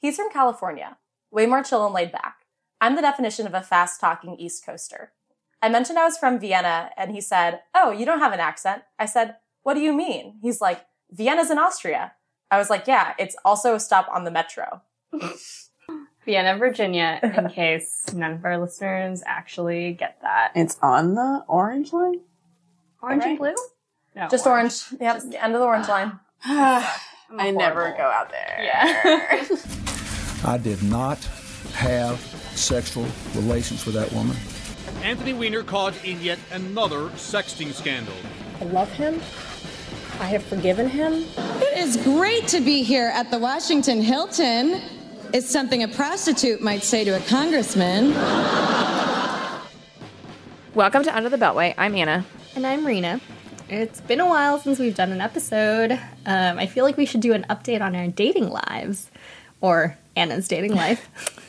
He's from California, way more chill and laid back. I'm the definition of a fast talking East Coaster. I mentioned I was from Vienna, and he said, Oh, you don't have an accent. I said, What do you mean? He's like, Vienna's in Austria. I was like, Yeah, it's also a stop on the metro. Vienna, Virginia, in case none of our listeners actually get that. It's on the orange line? Orange and blue? No, Just orange. Yep, end of the orange ah. line. I never horrible. go out there. Yeah. I did not have sexual relations with that woman. Anthony Weiner caught in yet another sexting scandal. I love him. I have forgiven him. It is great to be here at the Washington Hilton. It's something a prostitute might say to a congressman. Welcome to Under the Beltway. I'm Anna. and I'm Reena. It's been a while since we've done an episode. Um, I feel like we should do an update on our dating lives, or Anna's dating life.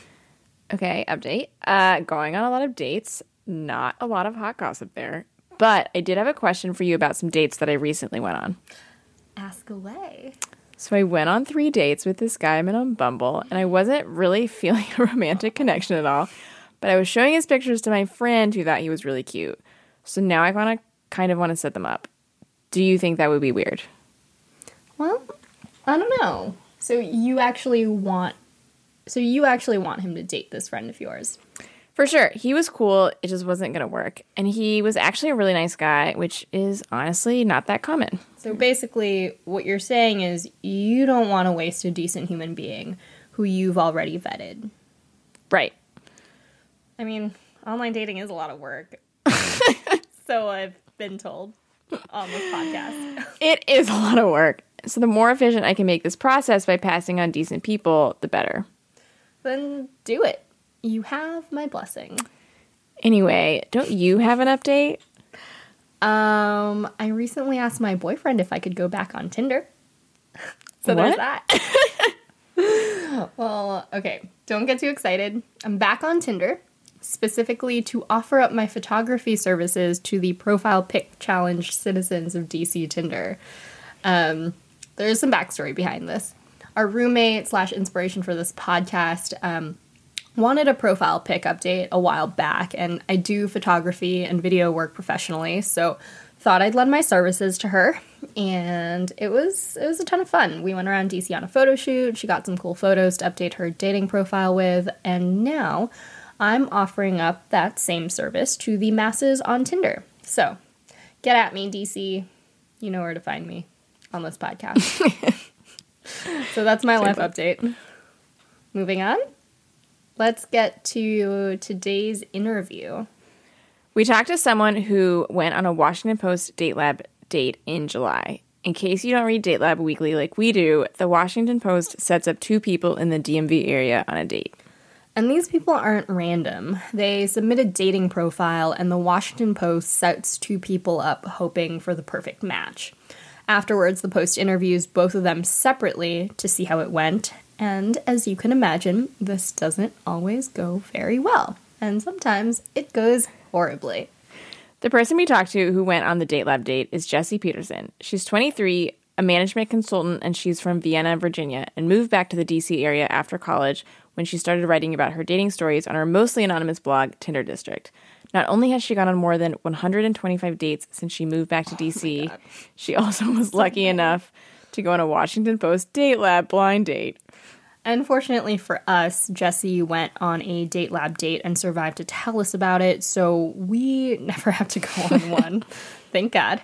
Okay, update. Uh, going on a lot of dates. Not a lot of hot gossip there. But I did have a question for you about some dates that I recently went on. Ask away. So I went on three dates with this guy I met on Bumble, and I wasn't really feeling a romantic connection at all. But I was showing his pictures to my friend who thought he was really cute. So now I want to kind of want to set them up. Do you think that would be weird? Well, I don't know. So you actually want, so you actually want him to date this friend of yours? For sure. He was cool. It just wasn't going to work. And he was actually a really nice guy, which is honestly not that common. So basically, what you're saying is you don't want to waste a decent human being who you've already vetted. Right. I mean, online dating is a lot of work. so I've been told on this podcast. It is a lot of work. So the more efficient I can make this process by passing on decent people, the better. then do it. You have my blessing. Anyway, don't you have an update? Um, I recently asked my boyfriend if I could go back on Tinder. so there's that. well, okay, don't get too excited. I'm back on Tinder, specifically to offer up my photography services to the Profile Pic Challenge citizens of DC Tinder. Um, there's some backstory behind this. Our roommate slash inspiration for this podcast um, wanted a profile pic update a while back, and I do photography and video work professionally, so thought I'd lend my services to her, and it was it was a ton of fun. We went around DC on a photo shoot. She got some cool photos to update her dating profile with, and now I'm offering up that same service to the masses on Tinder. So get at me, DC. You know where to find me on this podcast. so that's my life update. Moving on. Let's get to today's interview. We talked to someone who went on a Washington Post Date Lab date in July. In case you don't read Date Lab weekly like we do, the Washington Post sets up two people in the DMV area on a date. And these people aren't random. They submit a dating profile, and the Washington Post sets two people up hoping for the perfect match. Afterwards, the Post interviews both of them separately to see how it went. And as you can imagine, this doesn't always go very well. And sometimes it goes horribly. The person we talked to who went on the Date Lab date is Jesse Peterson. She's 23, a management consultant, and she's from Vienna, Virginia, and moved back to the DC area after college when she started writing about her dating stories on her mostly anonymous blog, Tinder District. Not only has she gone on more than 125 dates since she moved back to DC, she also was lucky enough to go on a Washington Post Date Lab blind date. Unfortunately for us, Jesse went on a date lab date and survived to tell us about it, so we never have to go on one. Thank God.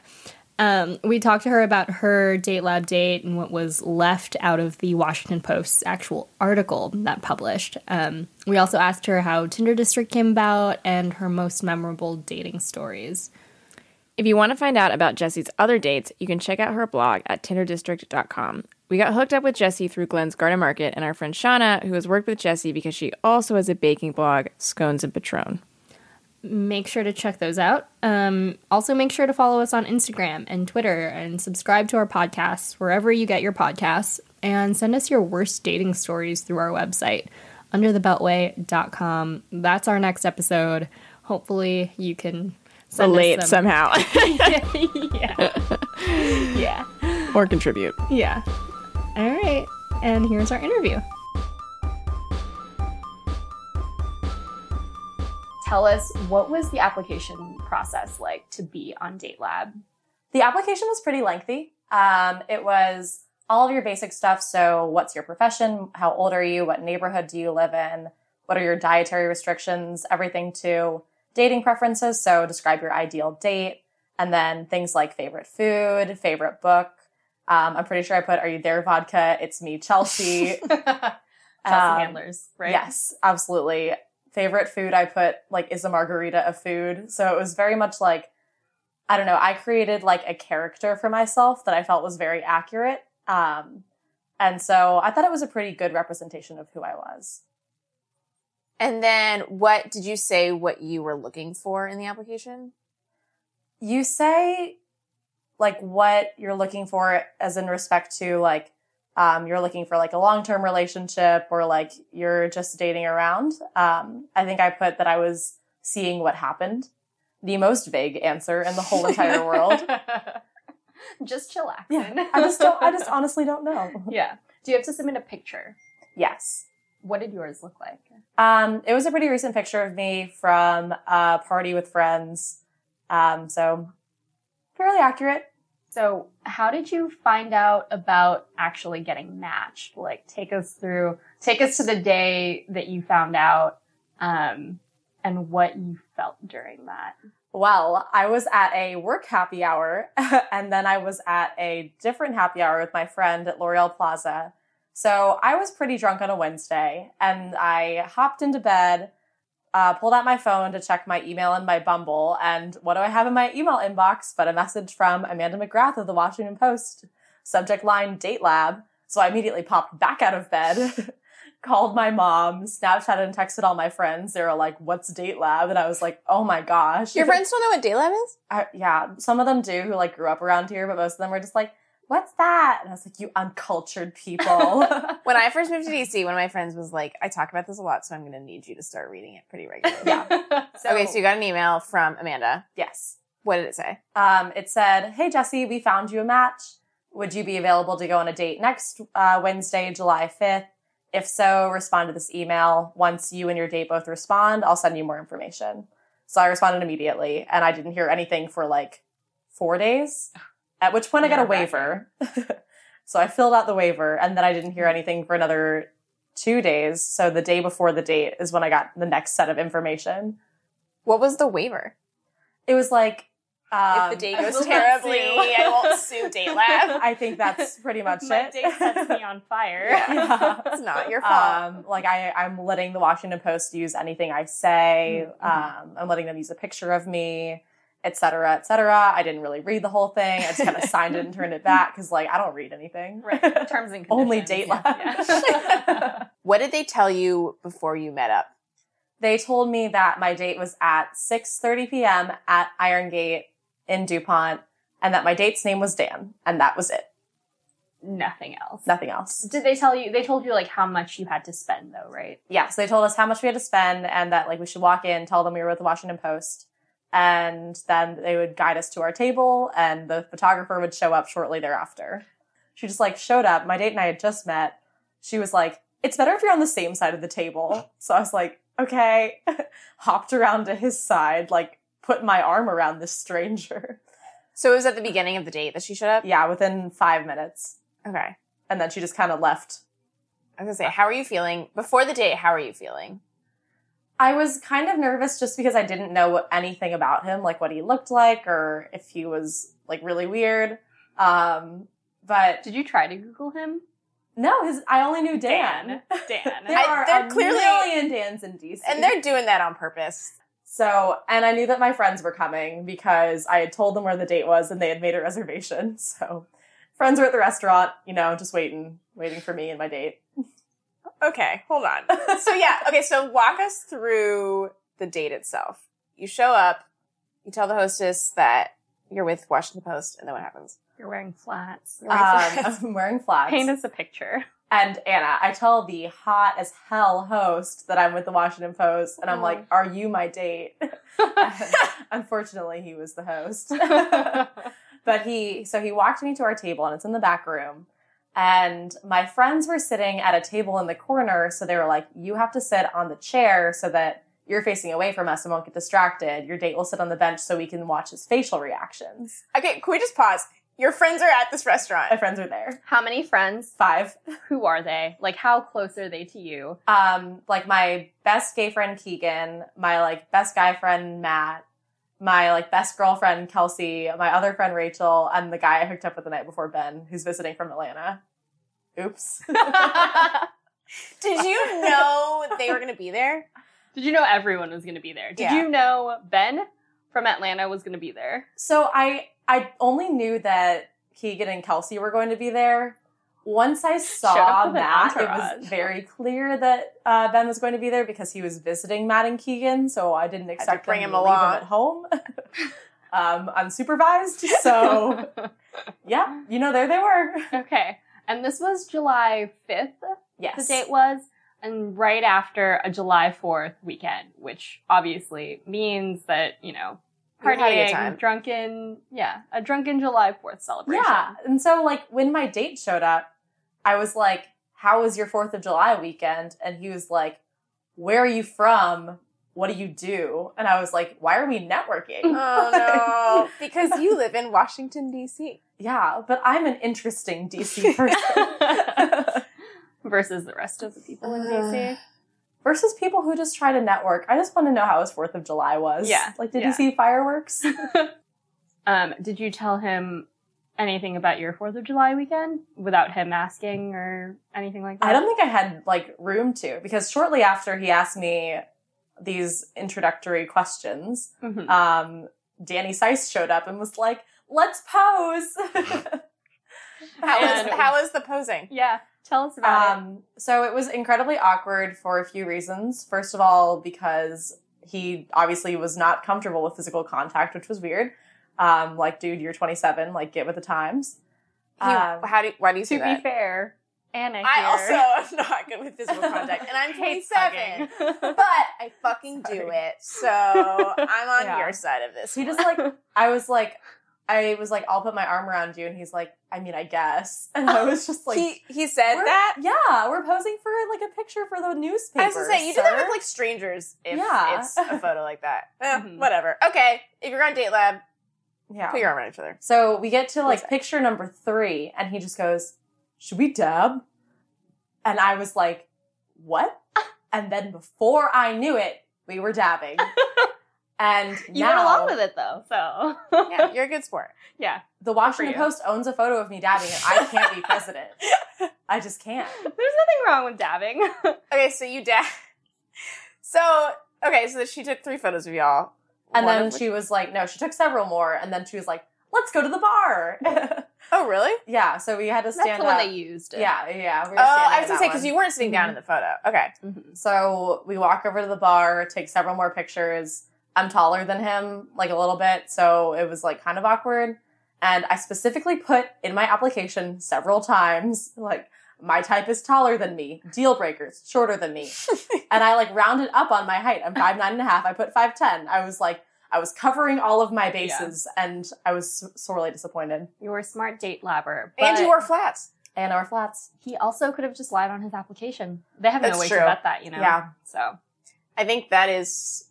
Um, we talked to her about her date lab date and what was left out of the Washington Post's actual article that published. Um, we also asked her how Tinder District came about and her most memorable dating stories. If you want to find out about Jesse's other dates, you can check out her blog at tinderdistrict.com. We got hooked up with Jesse through Glen's Garden Market and our friend Shauna, who has worked with Jesse because she also has a baking blog, Scones and Patron. Make sure to check those out. Um, also, make sure to follow us on Instagram and Twitter and subscribe to our podcasts wherever you get your podcasts. And send us your worst dating stories through our website, underthebeltway.com. That's our next episode. Hopefully, you can Relate some- somehow yeah. yeah. or contribute. Yeah. All right. And here's our interview. Tell us what was the application process like to be on Date Lab? The application was pretty lengthy. Um, it was all of your basic stuff. So, what's your profession? How old are you? What neighborhood do you live in? What are your dietary restrictions? Everything to dating preferences. So, describe your ideal date. And then things like favorite food, favorite book. Um, I'm pretty sure I put, Are you there, vodka? It's me, Chelsea. Chelsea Um, handlers, right? Yes, absolutely. Favorite food I put like is a margarita a food. So it was very much like I don't know, I created like a character for myself that I felt was very accurate. Um and so I thought it was a pretty good representation of who I was. And then what did you say what you were looking for in the application? You say like what you're looking for as in respect to like um, you're looking for like a long-term relationship or like you're just dating around. Um, I think I put that I was seeing what happened. The most vague answer in the whole entire world. just chillaxing. Yeah, I just don't. I just honestly don't know. yeah. Do you have to submit a picture? Yes. What did yours look like? Um, it was a pretty recent picture of me from a party with friends. Um, so fairly accurate. So, how did you find out about actually getting matched? Like, take us through, take us to the day that you found out, um, and what you felt during that. Well, I was at a work happy hour and then I was at a different happy hour with my friend at L'Oreal Plaza. So I was pretty drunk on a Wednesday and I hopped into bed, uh, pulled out my phone to check my email and my Bumble. And what do I have in my email inbox but a message from Amanda McGrath of the Washington Post? Subject line Date Lab. So I immediately popped back out of bed, called my mom, Snapchatted and texted all my friends. They were like, what's Date Lab? And I was like, oh my gosh. Your friends don't know what Date Lab is? I, yeah, some of them do who like grew up around here, but most of them were just like, "What's that?" And I was like, "You uncultured people." when I first moved to DC, one of my friends was like, I talk about this a lot, so I'm going to need you to start reading it pretty regularly. yeah. So, okay, so you got an email from Amanda. yes, What did it say? um, it said, "Hey Jesse, we found you a match. Would you be available to go on a date next uh, Wednesday, July fifth? If so, respond to this email. Once you and your date both respond, I'll send you more information." So I responded immediately, and I didn't hear anything for like four days. At which point, I got a waiver. so I filled out the waiver, and then I didn't hear anything for another two days. So the day before the date is when I got the next set of information. What was the waiver? It was like, um, if the date goes let's terribly. I won't sue Date Lab. I think that's pretty much My it. date sets me on fire. Yeah. It's not your fault. Um, like I, I'm letting the Washington Post use anything I say. Um, I'm letting them use a picture of me, et cetera, et cetera. I didn't really read the whole thing. I just kind of signed it and turned it back because, like, I don't read anything. Right. Terms and conditions. Only date lab. Yeah. what did they tell you before you met up? they told me that my date was at 6:30 p.m. at Iron Gate in DuPont, and that my date's name was Dan, and that was it. Nothing else. Nothing else. Did they tell you? They told you like how much you had to spend, though, right? yeah, so they told us how much we had to spend and that like we should walk in, tell them we were with the Washington Post, and then they would guide us to our table and the photographer would show up shortly thereafter. She just like showed up. My date and I had just met. She was like, "It's better if you're on the same side of the table." So I was like, "Okay." Hopped around to his side, like put my arm around this stranger. So it was at the beginning of the date that she showed up? Yeah, within 5 minutes. Okay. And then she just kind of left I was gonna say, how are you feeling before the date? How are you feeling? I was kind of nervous just because I didn't know anything about him, like what he looked like or if he was like really weird. Um, but Did you try to Google him? no, his I only knew Dan. Dan. There I- are they're a clearly- million Dans in DC, And they're doing that on purpose. so and I knew that my friends were coming because I had told them where the date was and they had made a reservation. So friends were at the restaurant, you know, just waiting, waiting for me and my date. Okay, hold on. so yeah, okay, so walk us through the date itself. You show up, you tell the hostess that you're with Washington Post, and then what happens? You're wearing flats. You're wearing Um, flats. I'm wearing flats. Paint us a picture. And Anna, I tell the hot as hell host that I'm with the Washington Post, and I'm like, "Are you my date?" Unfortunately, he was the host. but he, so he walked me to our table, and it's in the back room. And my friends were sitting at a table in the corner, so they were like, "You have to sit on the chair so that you're facing away from us and won't get distracted. Your date will sit on the bench so we can watch his facial reactions. Okay, can we just pause? Your friends are at this restaurant. My friends are there. How many friends? Five. Who are they? Like, how close are they to you? Um, like my best gay friend Keegan, my like best guy friend Matt, my like best girlfriend Kelsey, my other friend Rachel, and the guy I hooked up with the night before Ben, who's visiting from Atlanta. Oops. Did you know they were going to be there? Did you know everyone was going to be there? Did Yeah. you know Ben from Atlanta was going to be there? So I I only knew that Keegan and Kelsey were going to be there. Once I saw Matt, it was very clear that uh, Ben was going to be there because he was visiting Matt and Keegan. So I didn't expect bring them him to leave along. him at home, um, unsupervised. So yeah, you know, there they were. okay. And this was July 5th, Yes, the date was, and right after a July 4th weekend, which obviously means that, you know, You had time. partying, drunken, yeah, a drunken July 4th celebration. Yeah, and so like when my date showed up, I was like, "How was your Fourth of July weekend?" And he was like, "Where are you from? What do you do?" And I was like, "Why are we networking?" Oh no, because you live in Washington D.C. yeah, but I'm an interesting DC person Versus the rest of the people in DC. versus people who just try to network. I just want to know how his Fourth of July was. Yeah, like did yeah. he see fireworks? Um, did you tell him anything about your 4th of July weekend without him asking or anything like that? I don't think I had like room to because shortly after he asked me these introductory questions, Mhm. um, Danny Seiss showed up and was like, "Let's pose." How was And- how was the posing? Yeah, tell us about it. um, so it was incredibly awkward for a few reasons. First of all, because he obviously was not comfortable with physical contact, which was weird. Um, like, dude, you're 27. Like, get with the times. He, Um, how do you, why do you To say that? be fair, Anna here. I also am not good with physical contact, and I'm hates 27, but I fucking do it. So I'm on Yeah. your side of this. he one. just like, I was like, I was like, I'll put my arm around you, and he's like, I mean, I guess, and I was just like, he he said that. Yeah, we're posing for like a picture for the newspaper. I was gonna say you do that with like strangers if Yeah. it's a photo like that. Eh, Mhm. Whatever. Okay, if you're on Date Lab, yeah. put your arm around each other. So we get to like picture number three, and he just goes, Should we dab? And I was like, What? And then before I knew it, we were dabbing. And You now went along with it though, so Yeah, you're a good sport. yeah. the Washington. Post owns a photo of me dabbing, and I can't be president. I just can't. There's nothing wrong with dabbing. Okay, so you dab. So okay, so she took three photos of y'all, And One then she was like, No, she took several more, and then she was like, Let's go to the bar. Oh, really? yeah, so we had to That's stand the one up. they used. yeah, yeah. We Oh, I was gonna say because you weren't sitting down mm-hmm. in the photo. Okay. Mm-hmm. So we walk over to the bar, take several more pictures. I'm taller than him, like a little bit, so it was like kind of awkward. And I specifically put in my application several times, like, my type is taller than me, deal breakers, shorter than me. and I like rounded up on my height. I'm five nine and a half. I put five ten. I was like, I was covering all of my bases, and I was sorely disappointed. You were a smart date labber. and you wore flats. And our flats. He also could have just lied on his application. They have That's no way true. to vet that, you know. Yeah. So I think that is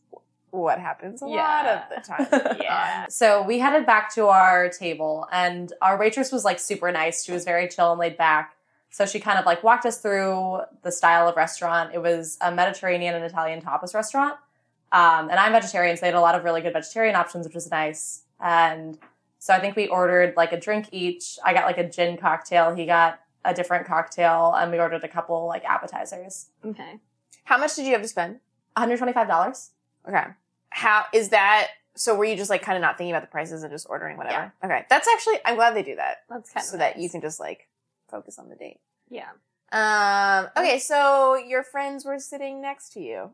what happens a Yeah. lot of the time. yeah. Uh, so we headed back to our table, and our waitress was like super nice. She was very chill and laid back. So she kind of like walked us through the style of restaurant. It was a Mediterranean and Italian tapas restaurant. Um, and I'm vegetarian, so they had a lot of really good vegetarian options, which was nice. And so I think we ordered like a drink each. I got like a gin cocktail. He got a different cocktail, and we ordered a couple like appetizers. Okay. How much did you have to spend? $125. Okay. How is that? So were you just like kind of not thinking about the prices and just ordering whatever? Yeah. Okay, that's actually I'm glad they do that That's kind of so that you can just like focus on the date. Yeah. Um. Okay, so your friends were sitting next to you.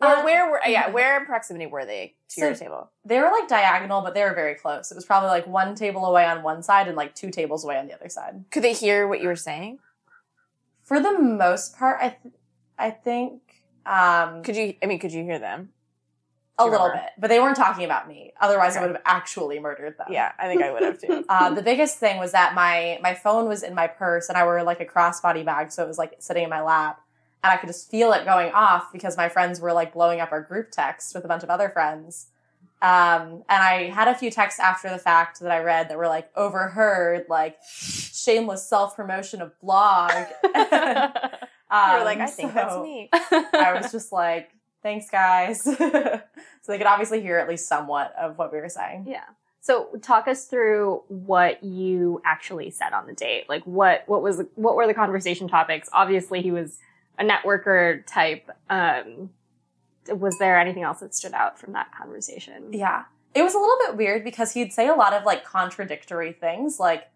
Or Um, where were? Yeah, where in proximity were they to your table? They were like diagonal, but they were very close. It was probably like one table away on one side and like two tables away on the other side. Could they hear what you were saying? For the most part, I th- I think um, Could you? I mean, could you hear them? A little remember? bit, but they weren't talking about me. Otherwise, I would have actually murdered them. Yeah, I think I would have too. Uh, the biggest thing was that my my phone was in my purse and I wore like a crossbody bag, so it was like sitting in my lap. and I could just feel it going off because my friends were like blowing up our group text with a bunch of other friends. Um, and I had a few texts after the fact that I read that were like overheard, like shameless self promotion of blog. um, You're like, I think that's me. I was just like, thanks, guys. so they could obviously hear at least somewhat of what we were saying. Yeah. So talk us through what you actually said on the date. Like what what was what were the conversation topics? Obviously he was a networker type. Um was there anything else that stood out from that conversation? Yeah. It was a little bit weird because he'd say a lot of like contradictory things. Like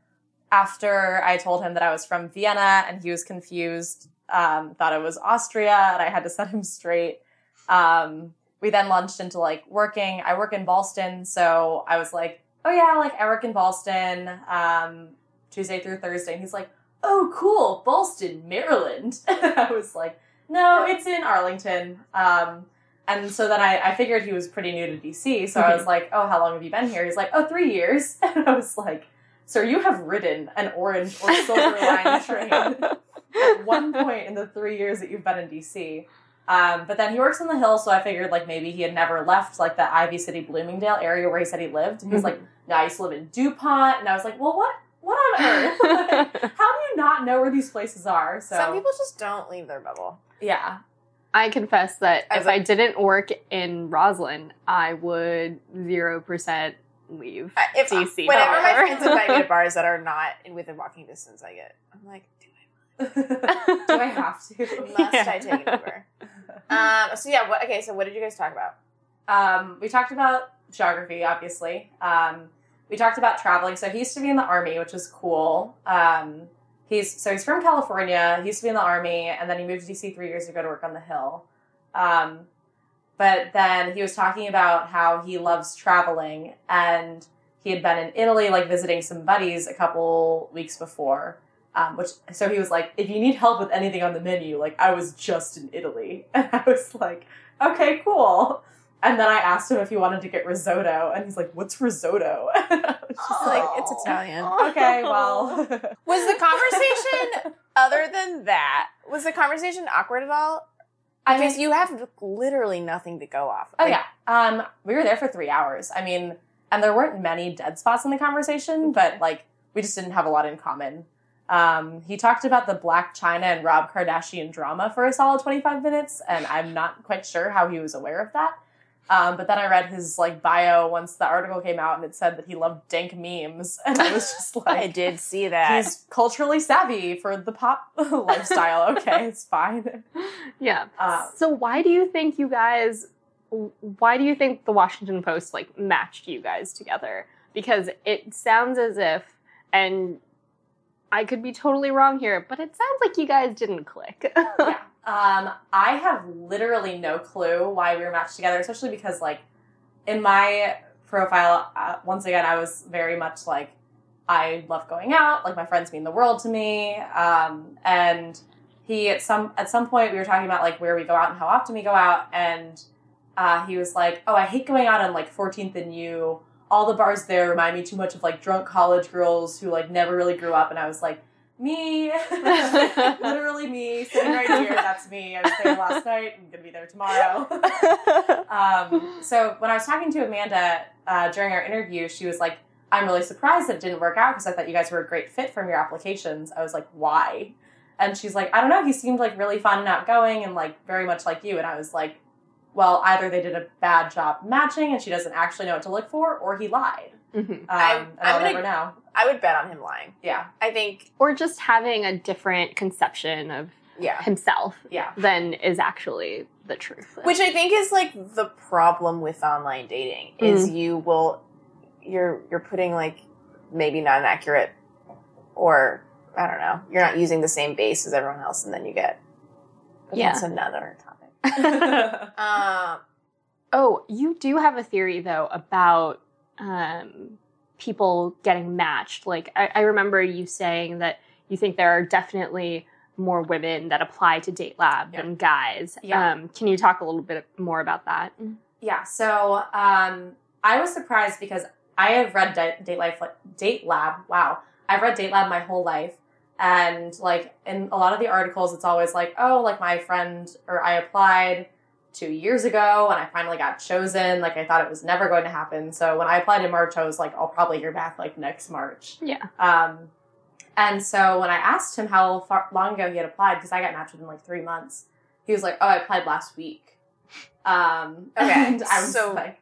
after I told him that I was from Vienna and he was confused, um, thought it was Austria, and I had to set him straight. Um, we then launched into like working. I work in Ballston, so I was like, oh yeah, like I work in Ballston um, Tuesday through Thursday. And he's like, oh cool, Ballston, Maryland. I was like, no, it's in Arlington. Um, and so then I, I figured he was pretty new to DC. So I was like, oh, how long have you been here? He's like, oh, three years. And I was like, sir, you have ridden an orange or silver line train at one point in the three years that you've been in DC. Um, but then he works on the hill, so I figured like maybe he had never left like the Ivy City Bloomingdale area where he said he lived. And he's like, no, I used to live in DuPont. And I was like, well, what? What on earth? Like, how do you not know where these places are? So Some people just don't leave their bubble. yeah, I confess that As if a- I didn't work in Rosslyn, I would zero percent leave I- If DC. whenever my forever. friends invite me to bars that are not in within walking distance, I get. I'm like, do I have to? Must I take an Uber? Um. So yeah. What, okay. So what did you guys talk about? Um, we talked about geography, obviously. Um, we talked about traveling. So he used to be in the army, which is cool. Um, he's so he's from California. He used to be in the army, and then he moved to DC three years ago to work on the Hill. Um, but then he was talking about how he loves traveling, and he had been in Italy, like visiting some buddies a couple weeks before. Um, which so he was like, if you need help with anything on the menu, like I was just in Italy, and I was like, okay, cool. And then I asked him if he wanted to get risotto, and he's like, "What's risotto?" I was just Like it's Italian. okay, well, Was the conversation other than that? Was the conversation awkward at all? I Because mean, you have literally nothing to go off. oh Like, yeah, um, we were there for three hours. I mean, and there weren't many dead spots in the conversation, but like we just didn't have a lot in common. Um, he talked about the Blac Chyna and Rob Kardashian drama for a solid twenty five minutes, and I'm not quite sure how he was aware of that. Um, but then I read his like bio once the article came out, and it said that he loved dank memes, and I was just like, I did see that. He's culturally savvy for the pop lifestyle. Okay, it's fine. Yeah. Um, so why do you think you guys why do you think the Washington Post like matched you guys together? Because it sounds as if and I could be totally wrong here, but it sounds like you guys didn't click. yeah. Um, I have literally no clue why we were matched together, especially because, like, in my profile, uh, once again, I was very much like, I love going out. Like, my friends mean the world to me. Um, and he, at some at some point, we were talking about like where we go out and how often we go out, and uh, he was like, "Oh, I hate going out on like 14th and U. All the bars there remind me too much of like drunk college girls who like never really grew up." And I was like, "Me, literally me, sitting right here. That's me. I was there last night. I'm gonna be there tomorrow." um, so when I was talking to Amanda uh, during our interview, she was like, "I'm really surprised that it didn't work out because I thought you guys were a great fit from your applications." I was like, "Why?" And she's like, "I don't know. He seemed like really fun and outgoing and like very much like you." And I was like, "Well, either they did a bad job matching and she doesn't actually know what to look for, or he lied." Mhm. Um, I- and I'm I'll gonna- never know. I would bet on him lying. Yeah, I think, or just having a different conception of yeah. himself yeah, than is actually the truth. Which I think is like the problem with online dating is you will you're you're putting like maybe not an accurate or I don't know you're not using the same base as everyone else and then you get but Yeah. that's another topic. um, Oh, you do have a theory though about um, people getting matched. Like I, I remember you saying that you think there are definitely more women that apply to Date Lab Yeah. than guys. Yeah. Um, can you talk a little bit more about that? Yeah, so um, I was surprised because I have read Da- Date Life, Date Lab. Wow, I've read Date Lab my whole life, And like in a lot of the articles, it's always like, oh, like my friend or I applied two years ago and I finally got chosen. Like I thought it was never going to happen. So when I applied in March, I was like, I'll probably hear back like next March. Yeah. Um, and so when I asked him how far, long ago he had applied, because I got matched within like three months, he was like, "Oh, I applied last week." Um, Okay, and I was so- like,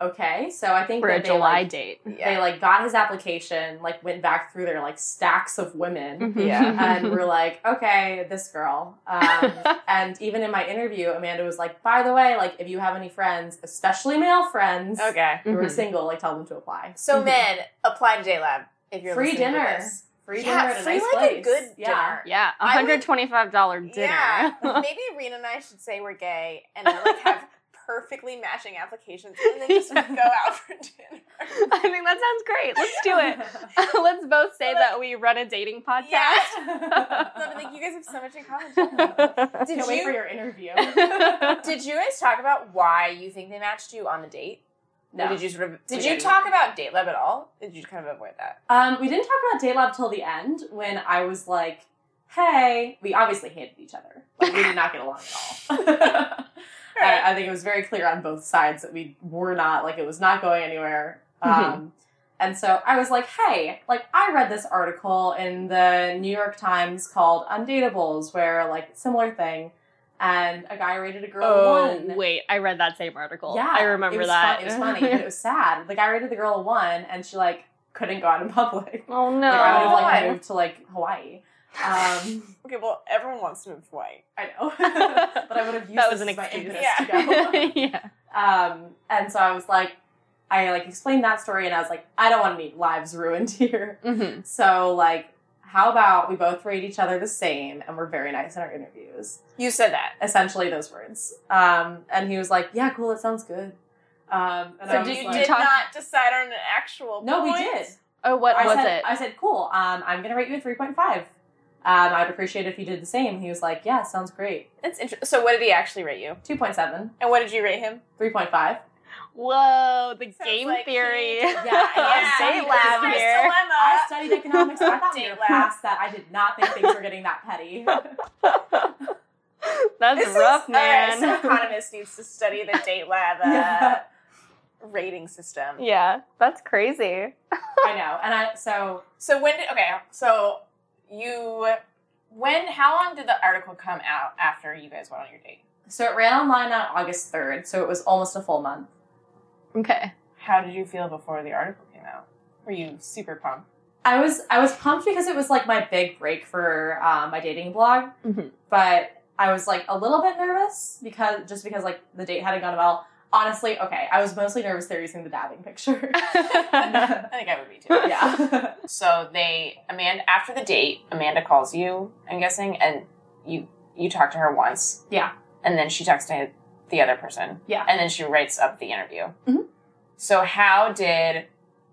"Okay." So I think For a they, July like, date. they like got his application, like went back through their like stacks of women, Mhm. Yeah. and we're like, "Okay, this girl." Um, and even in my interview, Amanda was like, "By the way, like if you have any friends, especially male friends, Okay. who are Mhm. single, like tell them to apply." So men, apply to Date Lab if you're free listening to dinner, this. free Yeah, dinner at a free, nice like, a good yeah. dinner. Yeah, I would- $125 dinner. Yeah, maybe Reena and I should say we're gay and then like have perfectly matching applications and then just go out for dinner. I think that sounds great. Let's do it. Let's both say that we run a dating podcast. Yeah. No, but like you guys have so much in common. Did Can't wait for your interview. did you guys talk about why you think they matched you on the date? No. Or did you sort of did you talk about date lab at all? Did you kind of avoid that? Um, we didn't talk about Date Lab till the end when I was like, "Hey," we obviously hated each other. Like, we did not get along at all. I, I think it was very clear on both sides that we were not like it was not going anywhere. Um, and so I was like, "Hey, like I read this article in the New York Times called Undateables, where like similar thing." And a guy rated a girl a Oh, one. wait. I read that same article. Yeah, I remember it that. Fun, it was funny, but it was sad. The guy rated the girl a one, and she like couldn't go out in public. oh, no. Like I would have like moved to like Hawaii. Um, Okay, well everyone wants to move to Hawaii. I know, but I would have used that was this an as my excuse. impetus to go. yeah. Um, and so I was like, I like explained that story, and I was like, I don't want any lives ruined here. Mm-hmm. So like, how about we both rate each other the same, and we're very nice in our interviews. You said that. Essentially, those words. Um, and he was like, Yeah, cool. That sounds good. Um, and So I was you like, did talk- not decide on an actual No, we did. Oh, what I was said, it? I said, cool. Um, I'm gonna rate you a three point five. Um, I'd appreciate it if you did the same. He was like, yeah, sounds great. It's interesting. So what did he actually rate you? Two point seven. And what did you rate him? Three point five. Whoa, the Sounds game like theory. he- Yeah, I Date studied lab economics. here. I studied economics. I thought we Date were past that. I did not think things were getting that petty. That's This rough, is, Alright, man. so economist needs to study the date lab uh, Yeah. rating system. yeah, that's crazy. I know. And I so So when did okay? So you when? How long did the article come out after you guys went on your date? so it ran online on August third. So it was almost a full month. Okay. How did you feel before the article came out? Were you super pumped? I was I was pumped because it was like my big break for um, my dating blog, Mhm. but I was like a little bit nervous because just because like the date hadn't gone well. Honestly, okay, I was mostly nervous they're using the dabbing picture. I think I would be too. yeah, So they Amanda after the date, Amanda calls you. I'm guessing, and you you talk to her once. Yeah. and then she talks to the other person. Yeah. and then she writes up the interview. Mhm. So how did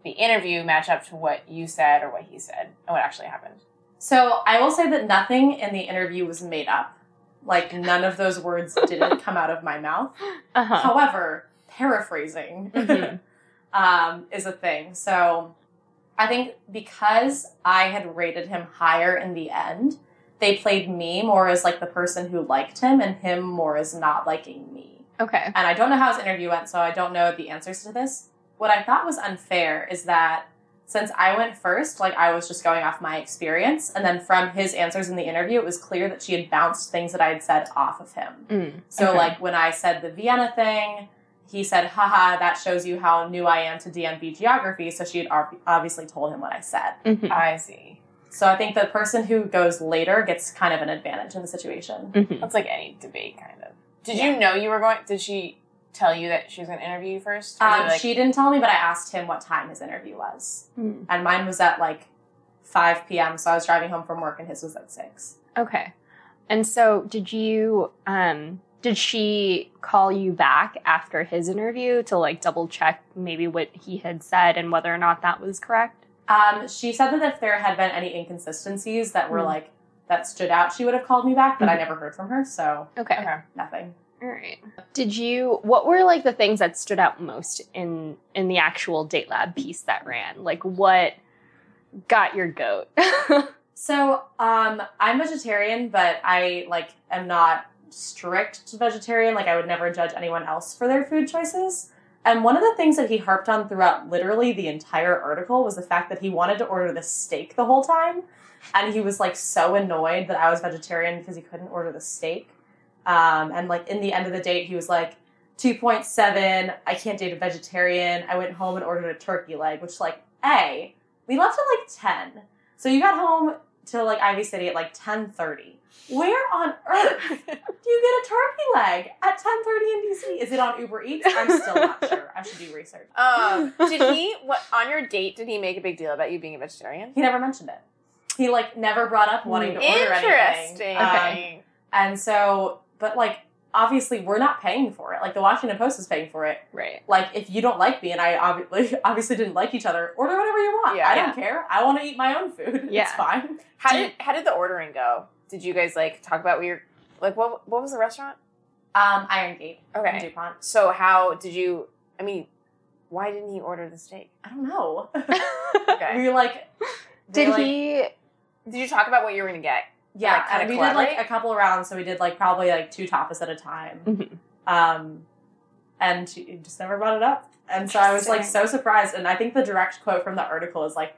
the interview match up to what you said or what he said and what actually happened? So I will say that nothing in the interview was made up. Like none of those words didn't come out of my mouth. Uh-huh. However, paraphrasing Mhm. um, is a thing. So I think because I had rated him higher in the end, they played me more as like the person who liked him and him more as not liking me. Okay. And I don't know how his interview went, so I don't know the answers to this. What I thought was unfair is that since I went first, like I was just going off my experience, and then from his answers in the interview, it was clear that she had bounced things that I had said off of him. Mm. So, Okay. like when I said the Vienna thing, he said, haha, that shows you how new I am to DMV geography. So she had ob- obviously told him what I said. Mhm. I see. So I think the person who goes later gets kind of an advantage in the situation. Mhm. That's like any debate, kind of. Did you know you were going? Did she tell you that she was going to interview you first? Um, like- she didn't tell me, but I asked him what time his interview was. Mm. And mine was at like 5 p.m. So I was driving home from work and his was at 6. Okay. And so did you um did she call you back after his interview to like double check maybe what he had said and whether or not that was correct? Um, she said that if there had been any inconsistencies that were Mm. like, that stood out, she would have called me back, but I Mhm. never heard from her. So Okay. okay. nothing. All right. Did you what were like the things that stood out most in in the actual date lab piece that ran? Like what got your goat? So, um, I'm vegetarian, but I like am not strict vegetarian. Like, I would never judge anyone else for their food choices. And one of the things that he harped on throughout literally the entire article was the fact that he wanted to order the steak the whole time. And he was like so annoyed that I was vegetarian because he couldn't order the steak. Um, and like in the end of the date, he was like, 2.7, I can't date a vegetarian. I went home and ordered a turkey leg, which like, A, we left at like 10. So you got home to like Ivy City at like 10:30. Where on earth do you get a turkey leg at 10:30 in DC? Is it on Uber Eats? I'm still not sure. I should do research. Um, did he what on your date? Did he make a big deal about you being a vegetarian? He never mentioned it. He like never brought up wanting to order anything. Interesting. Um, and so, but like obviously we're not paying for it. Like the Washington Post is paying for it. Right. Like if you don't like me and I obviously obviously didn't like each other, order whatever you want. Yeah, I yeah. don't care. I want to eat my own food. Yeah. It's fine. How did how did the ordering go? Did you guys like talk about what your like what what was the restaurant? Um, Iron Gate. Okay. DuPont. So how did you? I mean, why didn't he order the steak? I don't know. Okay. we like Did like- he? Did you talk about what you were gonna get? Yeah, like, and we did like a couple rounds, so we did like probably like two tapas at a time. Mhm. Um, and he just never brought it up. And so I was like so surprised. And I think the direct quote from the article is like,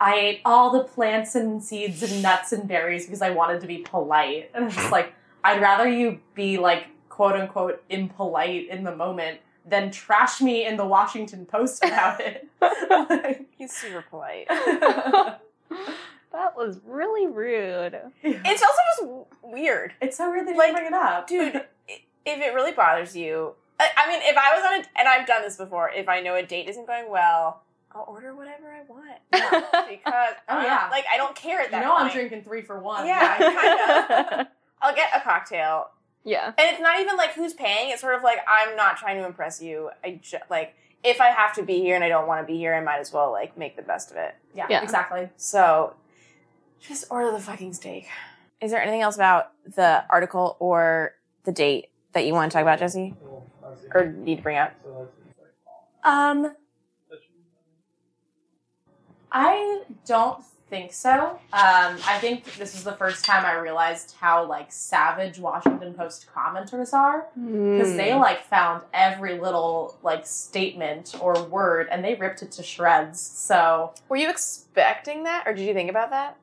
I ate all the plants and seeds and nuts and berries because I wanted to be polite. And it's like, I'd rather you be like quote unquote impolite in the moment than trash me in the Washington Post about it. Like- He's super polite. That was really rude. It's also just weird, It's so weird that you Like, bring it up. dude. if it really bothers you, I, I mean, if I was on a and I've done this before, if I know a date isn't going well, I'll order whatever I want because Oh, I- yeah. like I don't care at You that know I'm drinking three for one. Yeah, right? kind of. I'll get a cocktail, Yeah. and it's not even like who's paying. It's sort of like I'm not trying to impress you. I just like if I have to be here and I don't want to be here, I might as well like make the best of it. yeah, Yeah. exactly. So just order the fucking steak. Is there anything else about the article or the date that you want to talk about, Jesse, or need to bring up? Um, I don't think so. Um, I think this is the first time I realized how like savage Washington Post commenters are because Hmm. they like found every little like statement or word and they ripped it to shreds. So Were you expecting that, or did you think about that?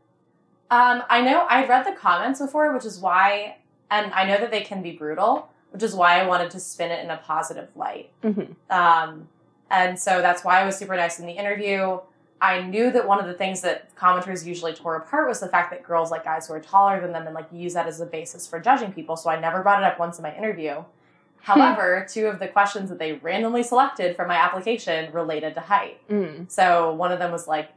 Um, I know I've read the comments before, which is why, and I know that they can be brutal, which is why I wanted to spin it in a positive light. Mhm. Um, and so that's why I was super nice in the interview. I knew that one of the things that commenters usually tore apart was the fact that girls like guys who are taller than them and like use that as a basis for judging people. So I never brought it up once in my interview. However, two of the questions that they randomly selected from my application related to height. Mm. So one of them was like,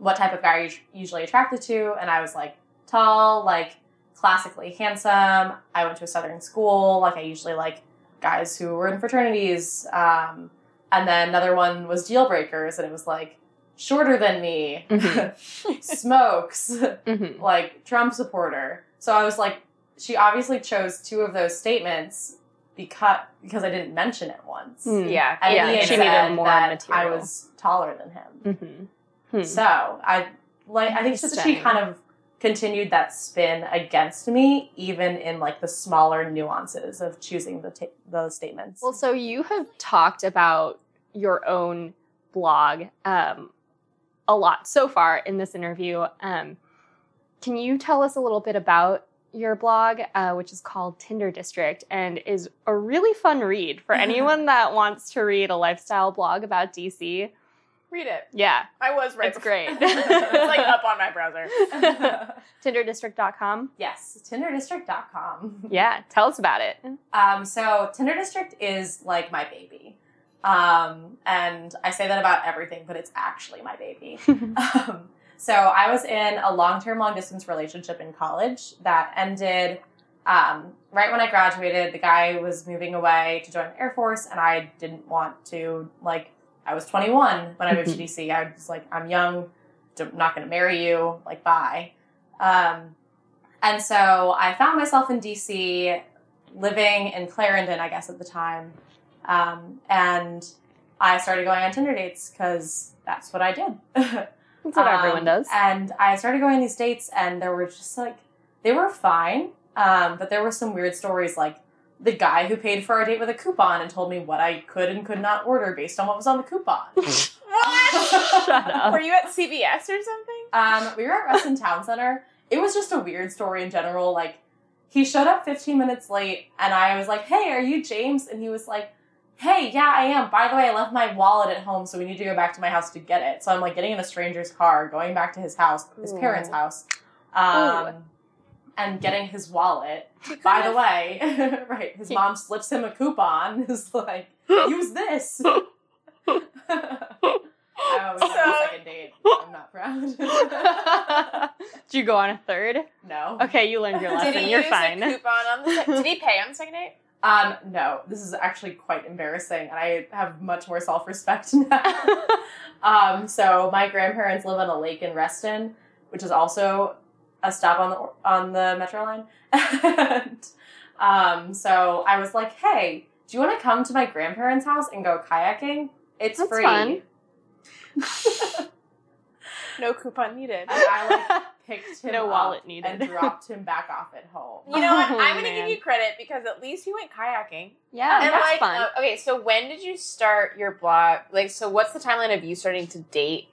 what type of guy are you usually attracted to? And I was like, tall, like classically handsome. I went to a southern school. Like I usually like guys who were in fraternities. Um, and then another one was deal breakers, and it was like shorter than me, smokes, Mhm. like Trump supporter. So I was like, she obviously chose two of those statements because because I didn't mention it once. Mm. Yeah, And Yeah, he had she said needed more that material. I was taller than him. Mhm. Hmm. So I like I think just that she kind of continued that spin against me, even in like the smaller nuances of choosing the ta- the statements. Well, so you have talked about your own blog um, a lot so far in this interview. Um, can you tell us a little bit about your blog, uh, which is called Tinder District and is a really fun read for anyone that wants to read a lifestyle blog about DC? Read it. Yeah, I was right. It's before- great. it's like up on my browser. tinderdistrict.com. yes, tinderdistrict.com. Yeah, tell us about it. Um, so Tinder District is like my baby. Um, and I say that about everything, but it's actually my baby. um, so I was in a long-term, long-distance relationship in college that ended um, right when I graduated. The guy was moving away to join the Air Force, and I didn't want to. Like, I was 21 when I moved to DC. I was like, I'm young, I'm not going to marry you. Like, bye. Um, and so I found myself in DC, living in Clarendon, I guess at the time. Um, and I started going on Tinder dates because that's what I did. That's what Um, everyone does. And I started going on these dates, and there were just like they were fine, um, but there were some weird stories like the guy who paid for our date with a coupon and told me what I could and could not order based on what was on the coupon. Shut up. Were you at CVS or something? Um, we were at Reston Town Center. It was just a weird story in general. Like, he showed up 15 minutes late, and I was like, "Hey, are you James?" And he was like, "Hey, yeah, I am. By the way, I left my wallet at home, so we need to go back to my house to get it." So I'm like getting in a stranger's car, going back to his house, his parents' house, um, and getting his wallet. By the way, right, his mom slips him a coupon. Is like, use this. I was on the So- second date. I'm not proud. Did you go on a third? no. Okay, you learned your lesson. Did he You're use fine. a coupon on the? sec- Did he pay on the second date? Um, no. This is actually quite embarrassing, and I have much more self respect now. um, so my grandparents live on a lake in Reston, which is also a stop on the on the metro line. and um, so I was like, "Hey, do you want to come to my grandparents' house and go kayaking? It's That's free." fun. No coupon needed. And I like picked him No up wallet needed. and dropped him back off at home. You know what? Oh, I'm gonna give you credit because at least you went kayaking. Yeah, and that's like, fun. uh, okay, so when did you start your blog? Like, so what's the timeline of you starting to date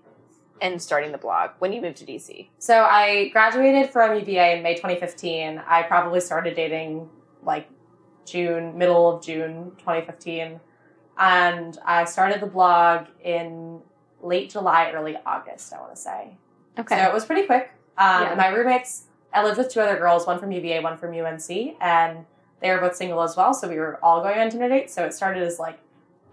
and starting the blog? When you moved to DC? So I graduated from UVA in May 2015. I probably started dating like June, middle of June 2015. And I started the blog in late July, early August, I want to say. okay. So it was pretty quick. Um, Yeah. My roommates, I lived with two other girls, one from UVA, one from UNC, and they were both single as well. So we were all going on Tinder dates. So it started as like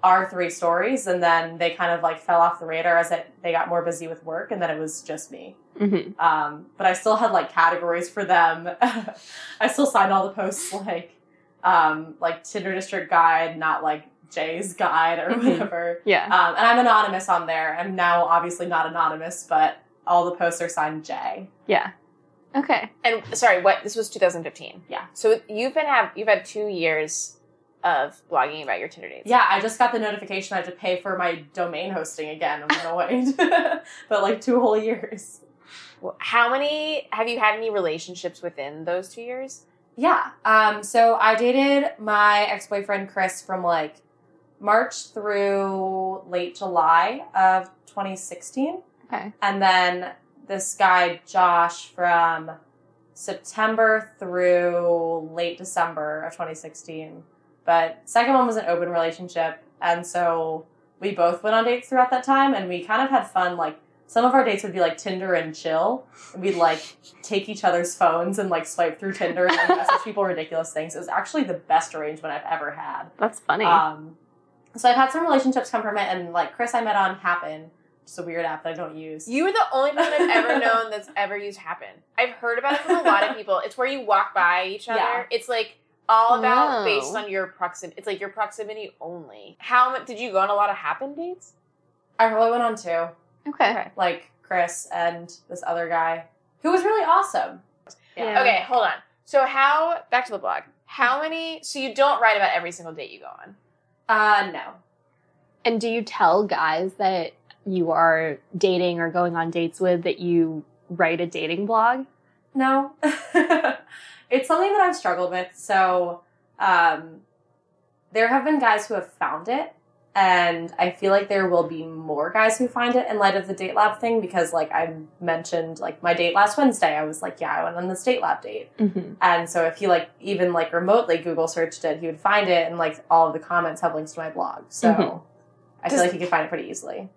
our three stories, and then they kind of like fell off the radar as it, they got more busy with work, and then it was just me. Mhm. Um, but I still had like categories for them. I still signed all the posts like um, like Tinder District Guide, not like Jay's Guide or Mhm. whatever. Yeah. Um, and I'm anonymous on there. I'm now obviously not anonymous, but all the posts are signed Jay. Yeah. Okay. And sorry, what? This was 2015. Yeah. So you've been have you've had two years of blogging about your Tinder dates. Yeah, I just got the notification I had to pay for my domain hosting again. I'm annoyed. but like two whole years. How many have you had any relationships within those two years? Yeah. Um, so I dated my ex boyfriend Chris from like March through late July of 2016. Okay. And then this guy, Josh, from September through late December of 2016. But second one was an open relationship. And so we both went on dates throughout that time and we kind of had fun. Like some of our dates would be like Tinder and chill. And we'd like take each other's phones and like swipe through Tinder and like, message people ridiculous things. It was actually the best arrangement I've ever had. That's funny. Um, so I've had some relationships come from it, and like Chris, I met on Happen, just a weird app that I don't use. You are the only person I've ever known that's ever used Happen. I've heard about it from a lot of people. It's where you walk by each other. Yeah. It's like all about Oh. based on your proximity. It's like your proximity only. How much did you go on a lot of Happen dates? I probably went on two, okay. like Chris and this other guy, who was really awesome. Yeah. Okay, hold on. So how back to the blog? How many? So you don't write about every single date you go on. Uh, no. And do you tell guys that you are dating or going on dates with that you write a dating blog? No. it's something that I've struggled with. So, um, there have been guys who have found it, and I feel like there will be more guys who find it in light of the date lab thing because, like I mentioned, like my date last Wednesday, I was like, yeah, I went on this date lab date. Mm-hmm. And so if he like even like remotely Google searched it, he would find it and like all of the comments have links to my blog. So Mhm. I feel Does- like he could find it pretty easily.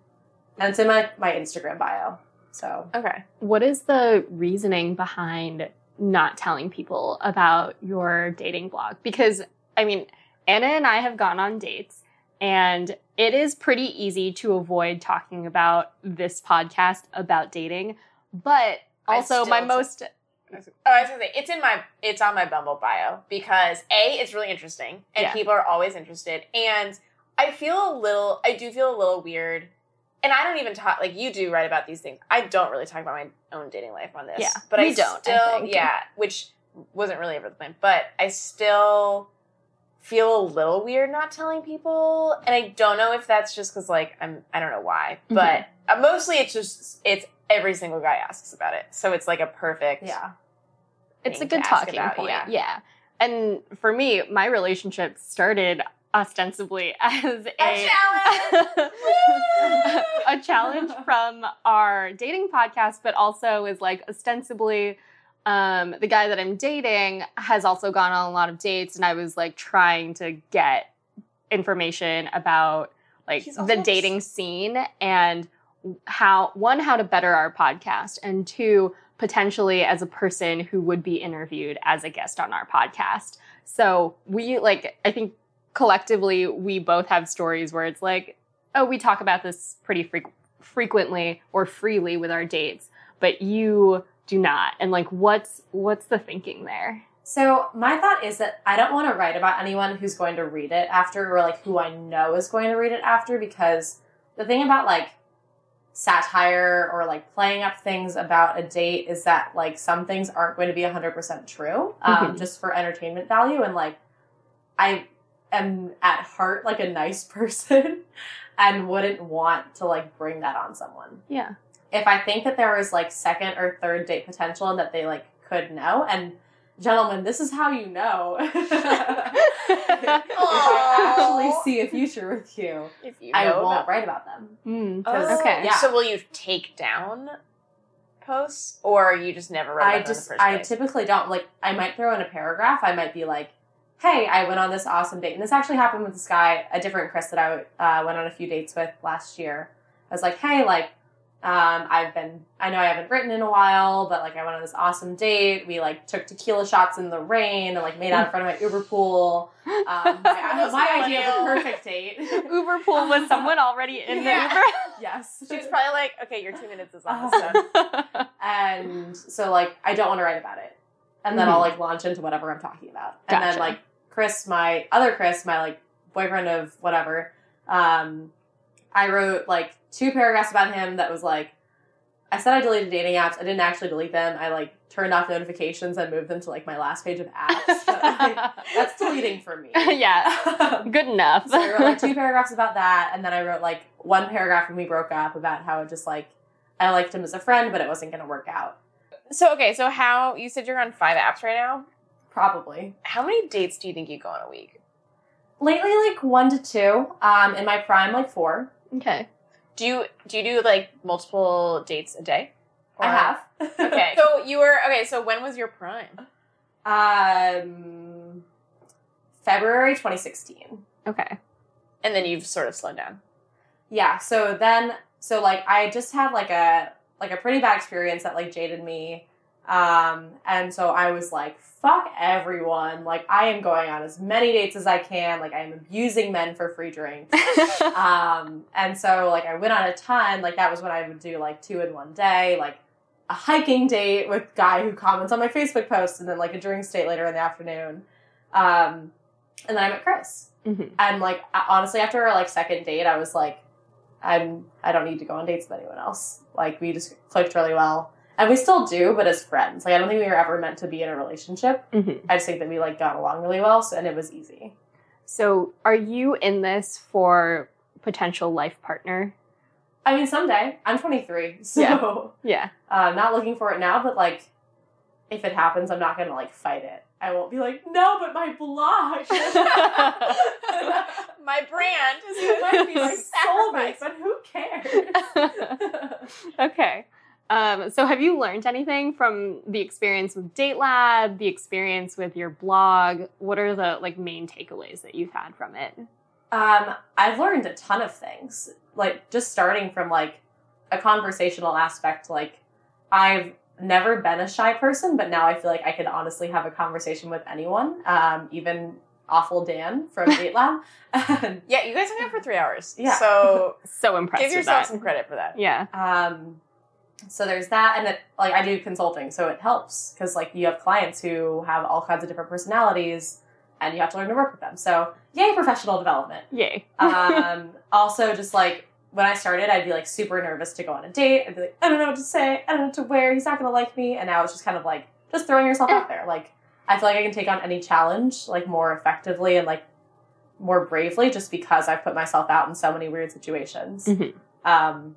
And it's in my, my Instagram bio. So Okay. What is the reasoning behind not telling people about your dating blog? Because, I mean, Anna and I have gone on dates, and it is pretty easy to avoid talking about this podcast about dating. But also, my most. Oh, I was gonna say it's in my it's on my Bumble bio because a it's really interesting and Yeah. people are always interested and I feel a little I do feel a little weird and I don't even talk like you do write about these things. I don't really talk about my own dating life on this. Yeah, but we I don't, I Still, think. yeah, which wasn't really ever the plan, but I still feel a little weird not telling people and I don't know if that's just because like I'm I don't know why, Mm-hmm. but uh, mostly it's just it's every single guy asks about it. So it's like a perfect. Yeah. It's a good talking about, point. yeah. Yeah. And for me, my relationship started ostensibly as a, a challenge. from our dating podcast, but also is like ostensibly um, the guy that I'm dating has also gone on a lot of dates, and I was like trying to get information about like He's the also- dating scene and how one how to better our podcast and two potentially as a person who would be interviewed as a guest on our podcast. So we like i think collectively we both have stories where it's like oh we talk about this pretty freq- frequently or freely with our dates but you do not. And like what's what's the thinking there? So my thought is that I don't want to write about anyone who's going to read it after or like who I know is going to read it after because the thing about like satire or like playing up things about a date is that like some things aren't going to be 100% true um, Mhm. just for entertainment value. And like I am at heart like a nice person and wouldn't want to like bring that on someone yeah if I think that there was like second or third date potential and that they like could know, and gentlemen, this is how you know. if I actually see a future with you, If you I know won't about- write about them. Mm. Because- Okay. Yeah. So will you take down posts, or you just never write I about them just, in the first I place? typically don't like. I might throw in a paragraph. I might be like, "Hey, I went on this awesome date," and this actually happened with this guy, a different Chris that I uh, went on a few dates with last year. I was like, "Hey, like, um, I've been, I know I haven't written in a while, but like, I went on this awesome date. We like took tequila shots in the rain and like made out in front of my Uber pool. Um, my my idea of a perfect date. uber pool was someone already in Yeah. the uber yes. She was probably like, "Okay, your two minutes is almost done." and so like I don't want to write about it, and then I'll like launch into whatever I'm talking about, and then like Chris, my other Chris, my like boyfriend of whatever, um, I wrote like two paragraphs about him that was like, I said I deleted dating apps, I didn't actually delete them, I like turned off notifications and moved them to like my last page of apps, but, like, that's deleting for me. yeah Um, good enough so I wrote like two paragraphs about that, and then I wrote like one paragraph when we broke up about how it just like I liked him as a friend, but it wasn't going to work out. so okay, so how you said you're on five apps right now? Probably How many dates do you think you go on a week? lately, like one to two. Um, in my prime, like four. okay Do you do you do like multiple dates a day? I Or- have. Okay. so you were okay. So when was your prime? um, February 2016. okay And then you've sort of slowed down. Yeah. So then, so like I just had like a like a pretty bad experience that like jaded me. Um, and so I was like, fuck everyone. Like I am going on as many dates as I can. Like I am abusing men for free drinks. um, and so like I went on a ton. Like that was when I would do like two in one day, like a hiking date with guy who comments on my Facebook post, and then like a drinks date later in the afternoon. Um, and then I met Chris. Mhm. And like honestly, after our like second date, I was like, I'm I don't need to go on dates with anyone else. Like we just clicked really well. And we still do, but as friends. Like I don't think we were ever meant to be in a relationship. Mhm. I just think that we like got along really well, so and it was easy. so are you in this for potential life partner I mean, someday I'm 23, so yeah uh, not looking for it now. But like, if it happens, I'm not gonna like fight it. I won't be like, no, but my blush. My brand is it might be my soulmate, but who cares? okay. Um, so have you learned anything from the experience with Date Lab, the experience with your blog? What are the like main takeaways that you've had from it? Um, I've learned a ton of things. Like just starting from like a conversational aspect. Like I've never been a shy person, but now I feel like I could honestly have a conversation with anyone, um, even awful Dan from Date Lab. Yeah, you guys hung out for three hours. Yeah. So So impressed give yourself that. some credit for that. Yeah. um, so there's that, and it, like I do consulting, so it helps because like you have clients who have all kinds of different personalities, and you have to learn to work with them. So yay, professional development. Yay. um, also just like when I started, I'd be like super nervous to go on a date. I'd be like, I don't know what to say, I don't know what to wear. He's not gonna like me. And now it's just kind of like just throwing yourself out there. Like I feel like I can take on any challenge like more effectively and like more bravely just because I've put myself out in so many weird situations. Mhm. Um,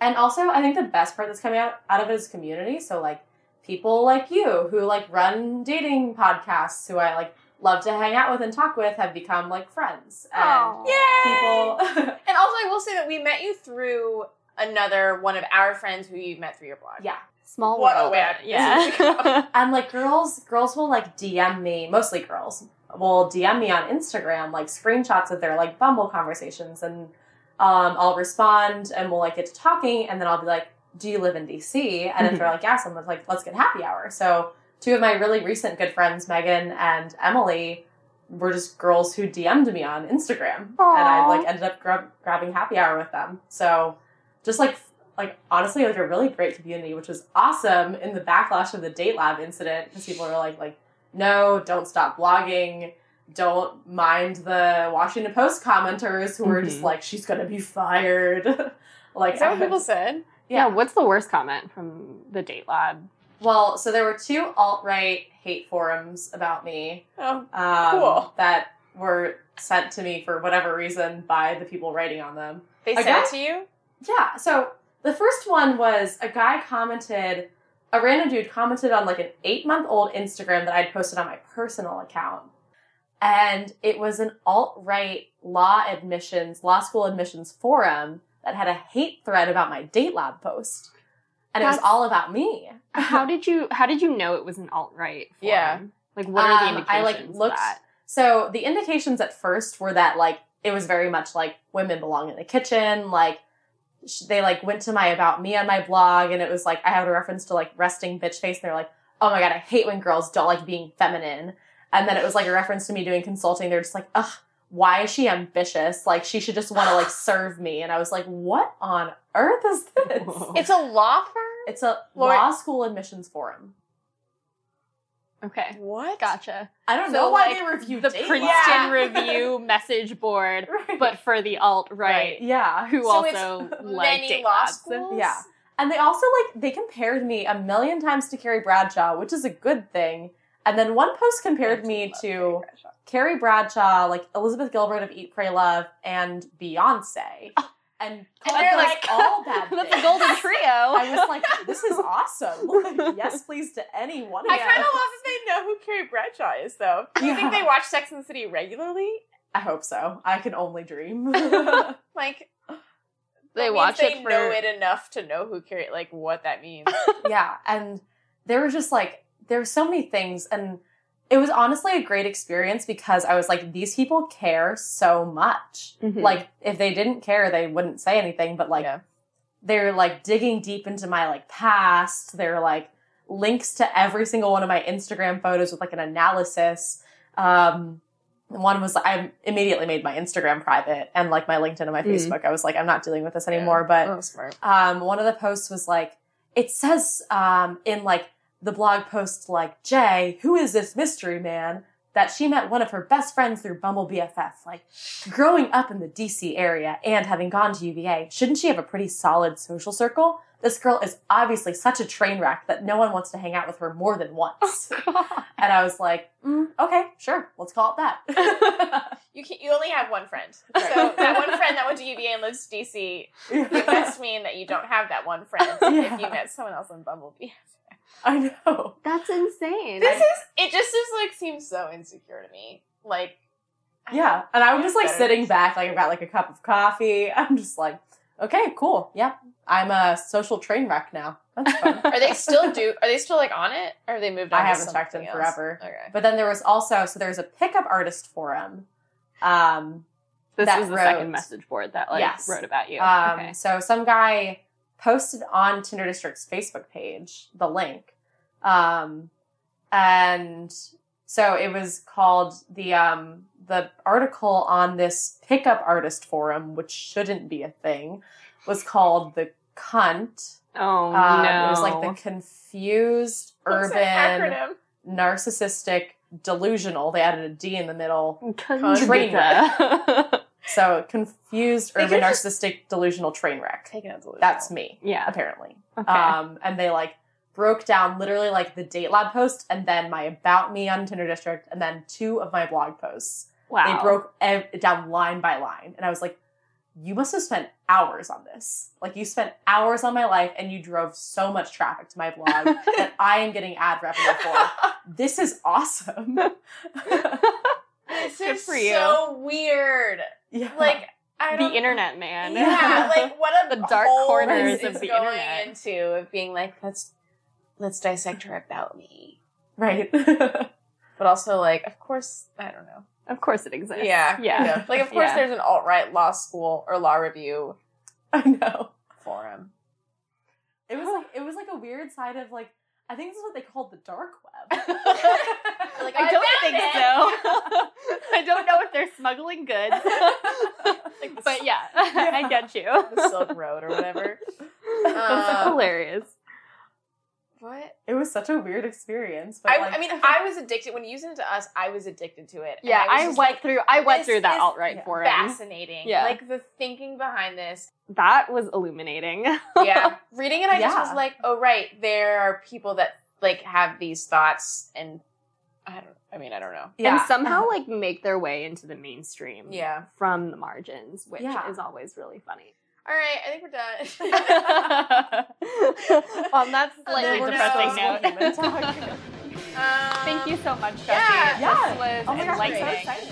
And also, I think the best part that's coming out out of it is community. So like people like you who like run dating podcasts, who I like love to hang out with and talk with, have become like friends. And Aw. people, And also, I will say that we met you through another one of our friends who you met through your blog. yeah. Small What a world. web. Yeah. And like girls, girls will like DM me, mostly girls, will DM me on Instagram like screenshots of their like Bumble conversations, and um, I'll respond and we'll like get to talking, and then I'll be like, "Do you live in DC?" And if they're like, "Yes," I'm like, "Let's get happy hour." So two of my really recent good friends, Megan and Emily, were just girls who DM'd me on Instagram, and I like ended up grab- grabbing happy hour with them. So just like like honestly like a really great community which was awesome in the backlash of the date lab incident because people were like like no don't stop blogging don't mind the washington post commenters who are just Mhm. like she's gonna be fired like Is that what people said? Yeah. What's the worst comment from the date lab? well so there were two alt-right hate forums about me Oh, um, Cool. that were sent to me for whatever reason by the people writing on them they A sent it to you? Yeah. So the first one was a guy commented, a random dude commented on like an eight month old Instagram that I'd posted on my personal account. And it was an alt right law admissions, law school admissions forum that had a hate thread about my date lab post. And it was all about me. How did you how did you know it was an alt right? forum? Yeah. Like what are the Um, indications? I like looked. that? So the indications at first were that like it was very much like women belong in the kitchen. Like they like went to my about me on my blog, and it was like I had a reference to like resting bitch face, and they're like, oh my god, I hate when girls don't like being feminine. And then it was like a reference to me doing consulting. They're just like, ugh, why is she ambitious? Like she should just want to like serve me. And I was like, what on earth is this? It's a law firm? It's a Lori- law school admissions forum. Okay. What? Gotcha. I don't So, know why like, they review The date Princeton labs. Review message board, Right. but for the alt right, yeah. who So also like Many date law labs. schools? Yeah. And they also like they compared me a million times to Carrie Bradshaw, which is a good thing. And then one post compared me to Carrie Bradshaw, like Elizabeth Gilbert of Eat, Pray, Love, and Beyonce. Ah. And called they're like- all bad That's a golden trio. I was like, this is awesome. Like, yes, please to any one of them. I kind of love that they know who Carrie Bradshaw is, though. Do you think they watch Sex and the City regularly? I hope so. I can only dream. Like, they watch means it they for know it enough to know who Carrie, like, what that means. yeah and they were just like there were so many things and it was honestly a great experience because i was like these people care so much Mhm. like if they didn't care they wouldn't say anything but like Yeah. they're like digging deep into my like past they're like links to every single one of my instagram photos with like an analysis um one was I immediately made my Instagram private and like my LinkedIn and my Mm. Facebook. I was like, I'm not dealing with this anymore. But oh, um, one of the posts was like, it says um, in like the blog post, like, Jay, who is this mystery man? That she met one of her best friends through Bumble BFF. Like, growing up in the DC area and having gone to UVA, shouldn't she have a pretty solid social circle? This girl is obviously such a train wreck that no one wants to hang out with her more than once. and I was like, mm, okay, sure, let's call it that. You can, you only have one friend. So that one friend that went to UVA and lives in DC, it must mean that you don't have that one friend Yeah. if you met someone else on Bumblebee. I know. That's insane. This is it. Just is like seems so insecure to me. Like, I Yeah. And I'm just like sitting back, like I've got like a cup of coffee. I'm just like, okay, cool. Yeah. I'm a social train wreck now. That's fun. Are they still do? Are they still like on it? Or have they moved on? I to haven't checked in something else? forever. Okay. But then there was also so there's a pickup artist forum. Um this that is the wrote- second message board that like Yes. wrote about you. Um, okay. So some guy posted on Tinder District's Facebook page the link, um, and so it was called the um, the article on this pickup artist forum, which shouldn't be a thing, was called the cunt. Oh Um, no! It was like the confused, urban, narcissistic, delusional. They added a D in the middle. Conjugate. train wreck. So confused, They urban, just- narcissistic, delusional train wreck. Taking out delusional. That's me, yeah. apparently. Okay. Um, and they like broke down literally like the date lab post and then my about me on Tinder District and then two of my blog posts. wow. They broke ev- down line by line, and I was like, you must have spent hours on this. Like you spent hours on my life and you drove so much traffic to my blog that I am getting ad revenue for. This is awesome. This is for you. so weird. Yeah. Like I the don't internet man. Yeah, like what a The dark corners this of is the going internet. into of being like let's let's dissect her about me, right. but also like of course I don't know. of course it exists. Yeah, yeah. kind of. Like of course Yeah. there's an alt right law school or law review I know. forum. It was like it was like a weird side of like I think this is what they called the dark web. like I don't think it. so. I don't know if they're smuggling goods. Like but yeah, I get you. the Silk Road or whatever. That's Uh, hilarious. What? It was such a weird experience. But I, like, I mean, I was addicted when you used it to us. I was addicted to it. Yeah, was I went like, through. I went through that alt right forum. fascinating. Yeah. like the thinking behind this. That was illuminating. Yeah, reading it, I just was like, oh right, there are people that like have these thoughts, and I don't. I mean, I don't know. yeah. and somehow like make their way into the mainstream. Yeah. from the margins, which Yeah. is always really funny. All right, I think we're done. On that slightly We're depressing so note. human talk. Um, Thank you so much, Jesse. Yeah, Yeah. This was Oh my gosh, I'm so enlightening. excited.